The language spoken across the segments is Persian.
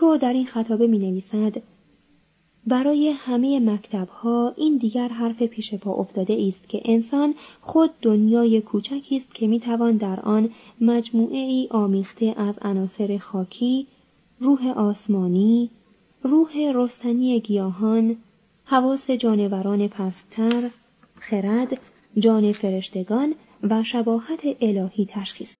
پیکو در این خطابه می نویسد برای همه مکتب ها این دیگر حرف پیش پا افتاده است که انسان خود دنیای کوچکی است که می توان در آن مجموعه ای آمیخته از عناصر خاکی، روح آسمانی، روح رستنی گیاهان، حواس جانوران پستتر، خرد، جان فرشتگان و شباهت الهی تشخیص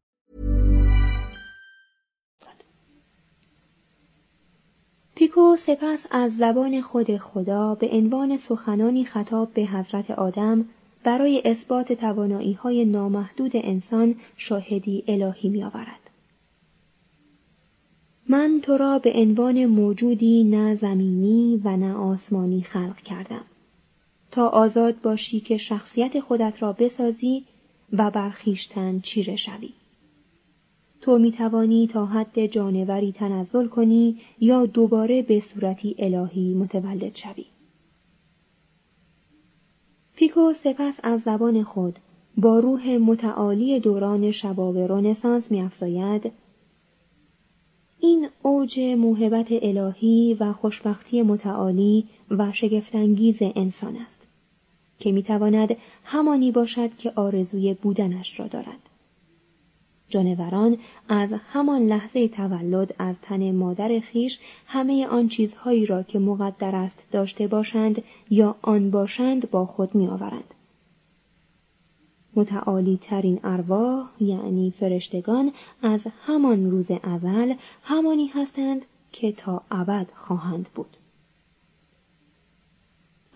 پیکو سپس از زبان خود خدا به عنوان سخنانی خطاب به حضرت آدم برای اثبات توانایی های نامحدود انسان شاهدی الهی می آورد. من تو را به عنوان موجودی نه زمینی و نه آسمانی خلق کردم تا آزاد باشی که شخصیت خودت را بسازی و برخیشتن چیره شوی. تو می توانی تا حد جانوری تنزل کنی یا دوباره به صورتی الهی متولد شوی. پیکو سپس از زبان خود با روح متعالی دوران شباب رنسانس می افزاید این اوج موهبت الهی و خوشبختی متعالی و شگفتانگیز انسان است که می‌تواند همانی باشد که آرزوی بودنش را دارد جانوران از همان لحظه تولد از تن مادر خیش همه آن چیزهایی را که مقدر است داشته باشند یا آن باشند با خود میآورند. متعالی ترین ارواح یعنی فرشتگان از همان روز ازل همانی هستند که تا ابد خواهند بود.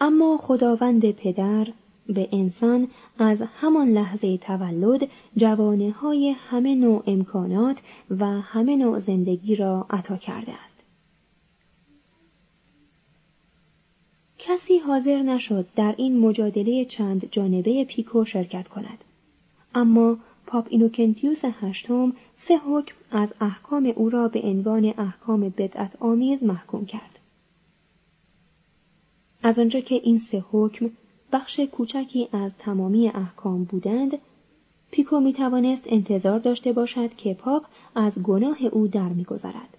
اما خداوند پدر به انسان از همان لحظه تولد جوانه های همه نوع امکانات و همه نوع زندگی را عطا کرده است. کسی حاضر نشد در این مجادله چند جانبه پیکو شرکت کند. اما پاپ اینوکنتیوس هشتم سه حکم از احکام او را به عنوان احکام بدعت آمیز محکوم کرد. از آنجا که این سه حکم بخش کوچکی از تمامی احکام بودند، پیکو می توانست انتظار داشته باشد که پاپ از گناه او در میگذرد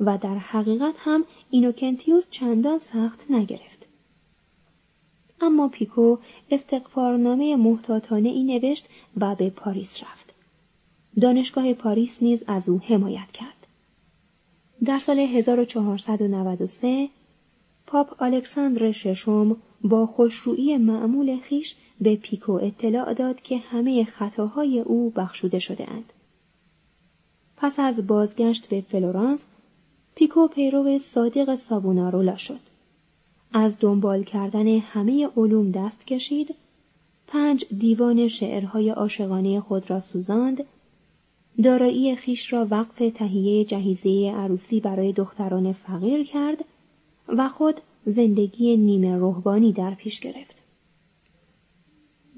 و در حقیقت هم اینوکنتیوس چندان سخت نگرفت. اما پیکو استغفارنامه محتاطانه ای نوشت و به پاریس رفت. دانشگاه پاریس نیز از او حمایت کرد. در سال 1493 پاپ الکساندر ششم با خوشرویی معمول خویش به پیکو اطلاع داد که همه خطاهای او بخشوده شده اند. پس از بازگشت به فلورانس، پیکو پیرو صادق سابونارولا شد. از دنبال کردن همه علوم دست کشید، پنج دیوان شعرهای عاشقانه خود را سوزاند، دارایی خیش را وقف تهیه جهیزیه عروسی برای دختران فقیر کرد و خود زندگی نیمه روحانی در پیش گرفت.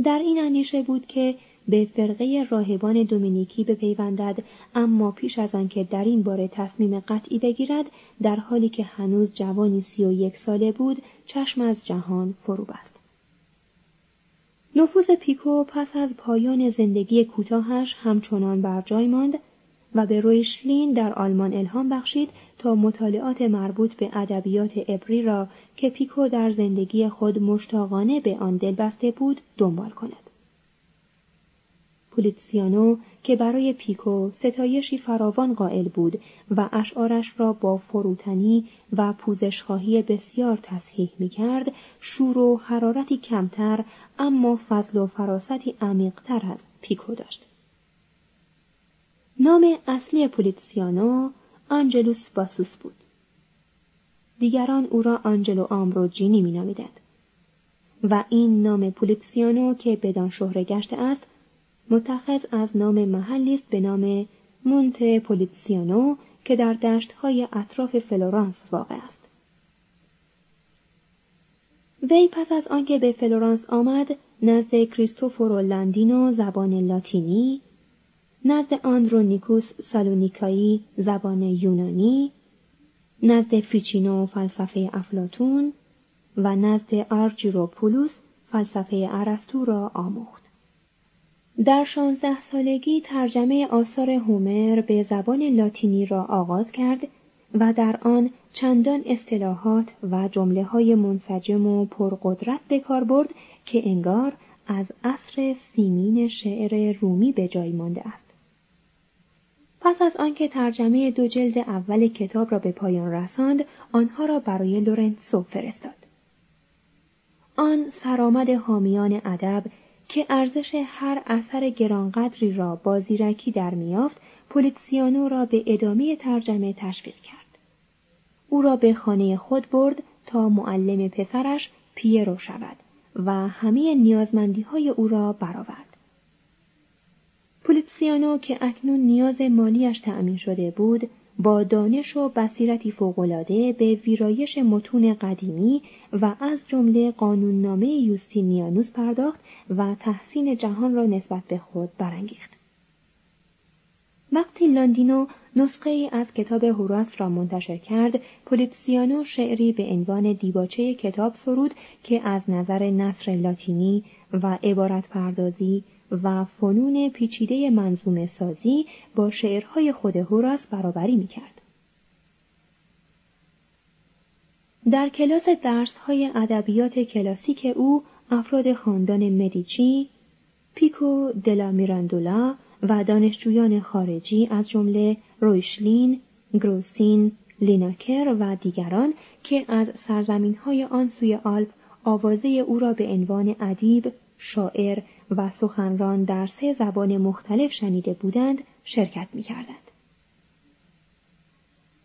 در این اندیشه بود که به فرقه راهبان دومینیکی بپیوندد اما پیش از آنکه در این باره تصمیم قطعی بگیرد در حالی که هنوز جوانی سی و یک ساله بود چشم از جهان فرو بست. نفوذ پیکو پس از پایان زندگی کوتاهش همچنان بر جای ماند و به رویشلین در آلمان الهام بخشید تا مطالعات مربوط به ادبیات عبری را که پیکو در زندگی خود مشتاقانه به آن دل بسته بود دنبال کند. پولیتسیانو که برای پیکو ستایشی فراوان قائل بود و اشعارش را با فروتنی و پوزشخواهی بسیار تصحیح می کرد، شور و حرارتی کمتر اما فضل و فراستی عمیقتر از پیکو داشت. نام اصلی پولیتسیانو آنجلوس باسوس بود. دیگران او را آنجلو آمبروجینی می نامیدند. و این نام پولیتسیانو که بدان شهره گشته است متخذ از نام محلی است به نام مونت پولیتسیانو که در دشتهای اطراف فلورانس واقع است. وی پس از آنکه به فلورانس آمد نزد کریستوفورو لندینو زبان لاتینی نزد آندرونیکوس سالونیکایی زبان یونانی نزد فیچینو فلسفه افلاتون و نزد آرجیروپولوس فلسفه ارسطو را آموخت در شانزده سالگی ترجمه آثار هومر به زبان لاتینی را آغاز کرد و در آن چندان اصطلاحات و جمله های منسجم و پرقدرت به کار برد که انگار از عصر سیمین شعر رومی به جای مانده است. پس از آنکه ترجمه دو جلد اول کتاب را به پایان رساند، آنها را برای لورنسو فرستاد. آن سرآمد حامیان ادب که ارزش هر اثر گرانقدری را با زیرکی در میافت پولیتسیانو را به ادامه ترجمه تشویق کرد او را به خانه خود برد تا معلم پسرش پیرو شود و همه نیازمندی های او را برآورد پولیتسیانو که اکنون نیاز مالیش تأمین شده بود با دانش و بصیرتی فوقالعاده به ویرایش متون قدیمی و از جمله قانوننامه یوستینیانوس پرداخت و تحسین جهان را نسبت به خود برانگیخت. وقتی لاندینو نسخه ای از کتاب هوراس را منتشر کرد، پولیتسیانو شعری به عنوان دیباچه کتاب سرود که از نظر نصر لاتینی و عبارت پردازی و فنون پیچیده منظومه سازی با شعرهای خود هوراس برابری می کرد. در کلاس درسهای ادبیات کلاسیک او افراد خاندان مدیچی، پیکو دلا میراندولا و دانشجویان خارجی از جمله رویشلین، گروسین، لیناکر و دیگران که از سرزمین های آن سوی آلپ آوازه او را به عنوان ادیب، شاعر و سخنران در سه زبان مختلف شنیده بودند شرکت می کردند.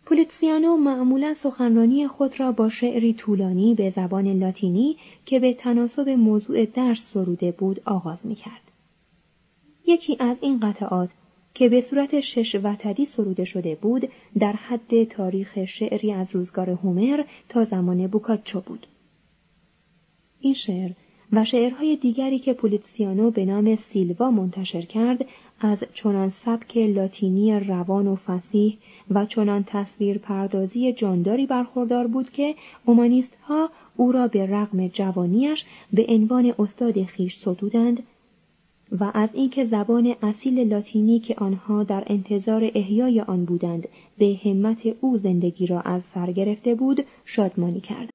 پولیتسیانو معمولا سخنرانی خود را با شعری طولانی به زبان لاتینی که به تناسب موضوع درس سروده بود آغاز می کرد. یکی از این قطعات که به صورت شش وتدی سروده شده بود در حد تاریخ شعری از روزگار هومر تا زمان بوکاچو بود. این شعر و شعرهای دیگری که پولیتسیانو به نام سیلوا منتشر کرد از چنان سبک لاتینی روان و فسیح و چنان تصویر پردازی جانداری برخوردار بود که اومانیست ها او را به رغم جوانیش به عنوان استاد خیش ستودند و از اینکه زبان اصیل لاتینی که آنها در انتظار احیای آن بودند به همت او زندگی را از سر گرفته بود شادمانی کرد.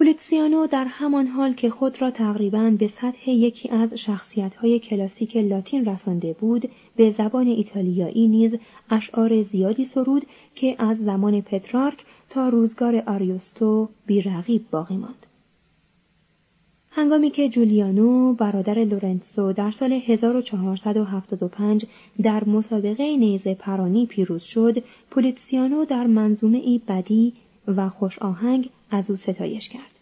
پولیتسیانو در همان حال که خود را تقریبا به سطح یکی از شخصیت‌های کلاسیک لاتین رسانده بود به زبان ایتالیایی نیز اشعار زیادی سرود که از زمان پترارک تا روزگار آریوستو بیرقیب باقی ماند. هنگامی که جولیانو برادر لورنسو در سال 1475 در مسابقه نیزه پرانی پیروز شد، پولیتسیانو در منظومه ای بدی و خوش آهنگ از او ستایش کرد.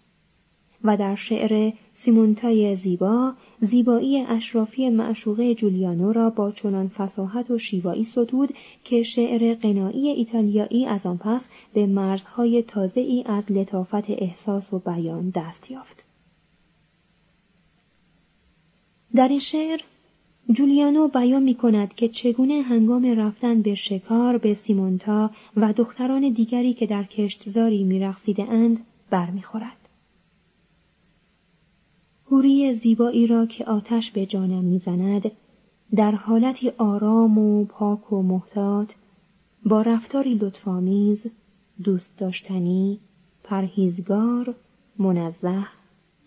و در شعر سیمونتای زیبا زیبایی اشرافی معشوقه جولیانو را با چنان فساحت و شیوایی ستود که شعر قنایی ایتالیایی از آن پس به مرزهای تازه ای از لطافت احساس و بیان دست یافت. در این شعر جولیانو بیان می کند که چگونه هنگام رفتن به شکار به سیمونتا و دختران دیگری که در کشتزاری می اند برمیخورد. هوری زیبایی را که آتش به جانم می‌زند در حالتی آرام و پاک و محتاط با رفتاری لطفآمیز دوست داشتنی پرهیزگار منزه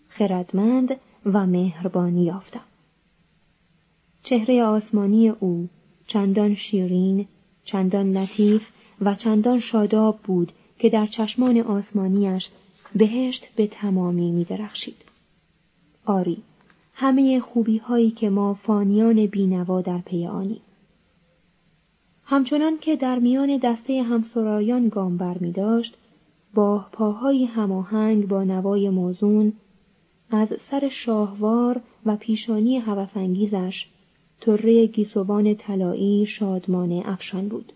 خردمند و مهربانی یافتم چهره آسمانی او چندان شیرین چندان لطیف و چندان شاداب بود که در چشمان آسمانیش بهشت به تمامی می درخشید. آری همه خوبی هایی که ما فانیان بینوا در پی آنیم همچنان که در میان دسته همسرایان گام بر می داشت با پاهای هماهنگ با نوای موزون از سر شاهوار و پیشانی هوسانگیزش طره گیسوان طلایی شادمانه افشان بود.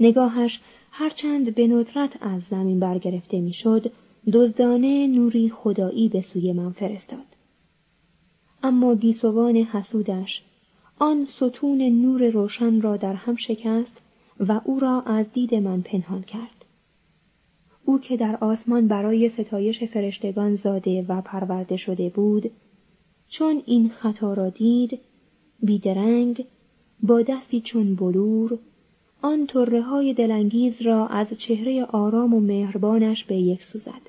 نگاهش هرچند به ندرت از زمین برگرفته می‌شد دزدانه نوری خدایی به سوی من فرستاد. اما گیسوان حسودش آن ستون نور روشن را در هم شکست و او را از دید من پنهان کرد. او که در آسمان برای ستایش فرشتگان زاده و پرورده شده بود چون این خطا را دید بیدرنگ با دستی چون بلور آن طره های دلانگیز را از چهره آرام و مهربانش به یک سوزد.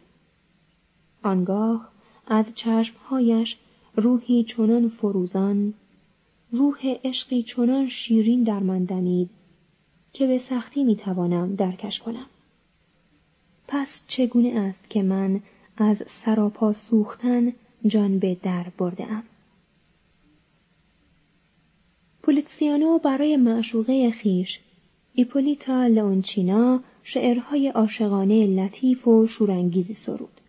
آنگاه از چشمهایش روحی چنان فروزان روح عشقی چنان شیرین در من دمید که به سختی می‌توانم درکش کنم. پس چگونه است که من از سراپا سوختن جان به در برده ام پولیتسیانو برای معشوقه خیش ایپولیتا لئونچینا شعرهای عاشقانه لطیف و شورانگیزی سرود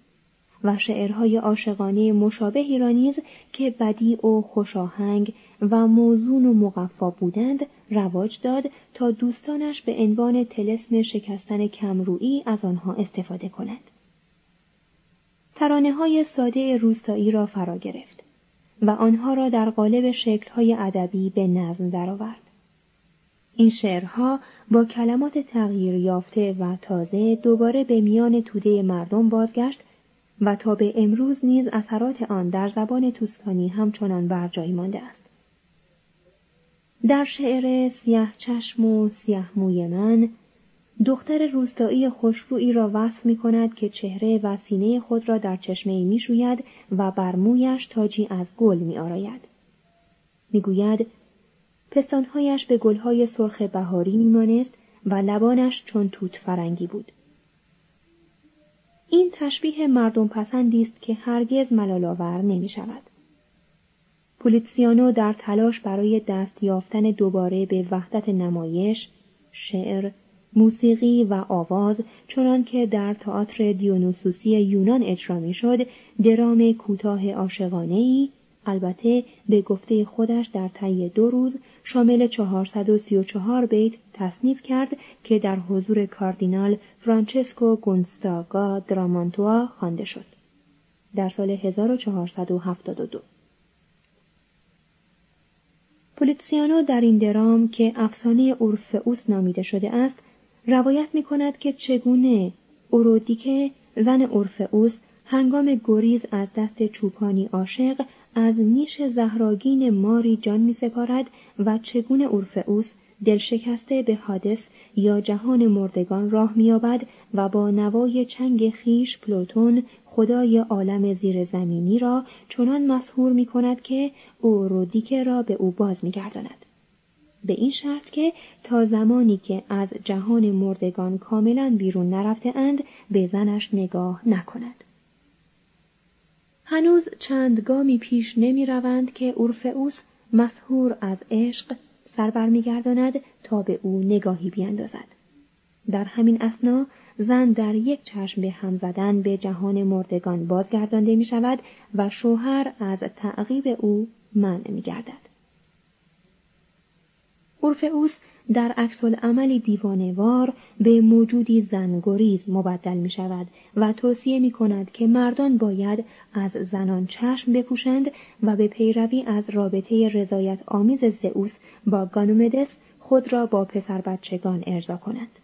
و شعرهای عاشقانه مشابهی را نیز که بدیع و خوشاهنگ و موزون و مقفا بودند رواج داد تا دوستانش به عنوان تلسم شکستن کمرویی از آنها استفاده کنند. ترانه های ساده روستایی را فرا گرفت و آنها را در قالب شکلهای ادبی به نظم درآورد. این شعرها با کلمات تغییر یافته و تازه دوباره به میان توده مردم بازگشت و تا به امروز نیز اثرات آن در زبان توسکانی همچنان بر جای مانده است. در شعر سیاه چشم و سیاه موی من دختر روستایی خوشرویی را وصف می کند که چهره و سینه خود را در چشمه می شوید و بر مویش تاجی از گل می آراید. می گوید پستانهایش به گلهای سرخ بهاری می مانست و لبانش چون توت فرنگی بود. این تشبیه مردم پسندی است که هرگز ملالآور نمی شود. پولیتسیانو در تلاش برای دست یافتن دوباره به وحدت نمایش، شعر، موسیقی و آواز چنان که در تئاتر دیونوسوسی یونان اجرا می‌شد درام کوتاه عاشقانه البته به گفته خودش در طی دو روز شامل 434 بیت تصنیف کرد که در حضور کاردینال فرانچسکو گونستاگا درامانتوا خوانده شد. در سال 1472 پولیتسیانو در این درام که افسانه اورفئوس نامیده شده است روایت می کند که چگونه اورودیکه زن اورفئوس هنگام گریز از دست چوپانی عاشق از نیش زهراگین ماری جان می سپارد و چگونه اورفئوس دلشکسته به حادث یا جهان مردگان راه مییابد و با نوای چنگ خیش پلوتون خدای عالم زیر زمینی را چنان مسهور می کند که اورودیکه را به او باز می گرداند. به این شرط که تا زمانی که از جهان مردگان کاملا بیرون نرفته اند به زنش نگاه نکند. هنوز چند گامی پیش نمی روند که اورفئوس مسهور از عشق سر برمیگرداند تا به او نگاهی بیاندازد. در همین اسنا زن در یک چشم به هم زدن به جهان مردگان بازگردانده می شود و شوهر از تعقیب او منع می گردد. اورفئوس در عکس عملی دیوانوار به موجودی زنگریز مبدل می شود و توصیه می کند که مردان باید از زنان چشم بپوشند و به پیروی از رابطه رضایت آمیز زئوس با گانومدس خود را با پسر بچگان ارضا کنند.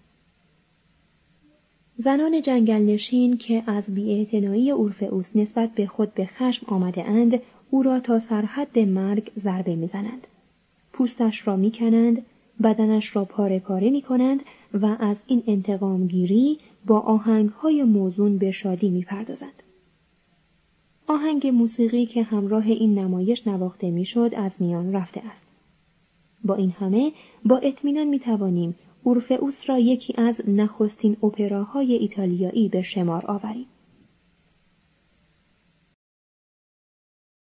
زنان جنگل نشین که از بیاعتنایی اورفئوس نسبت به خود به خشم آمده اند او را تا سرحد مرگ ضربه می‌زنند. پوستش را می‌کنند بدنش را پاره پاره می کنند و از این انتقام گیری با آهنگ های موزون به شادی می پردازند. آهنگ موسیقی که همراه این نمایش نواخته می‌شد از میان رفته است. با این همه با اطمینان می توانیم اورفئوس را یکی از نخستین اپراهای ایتالیایی به شمار آوریم.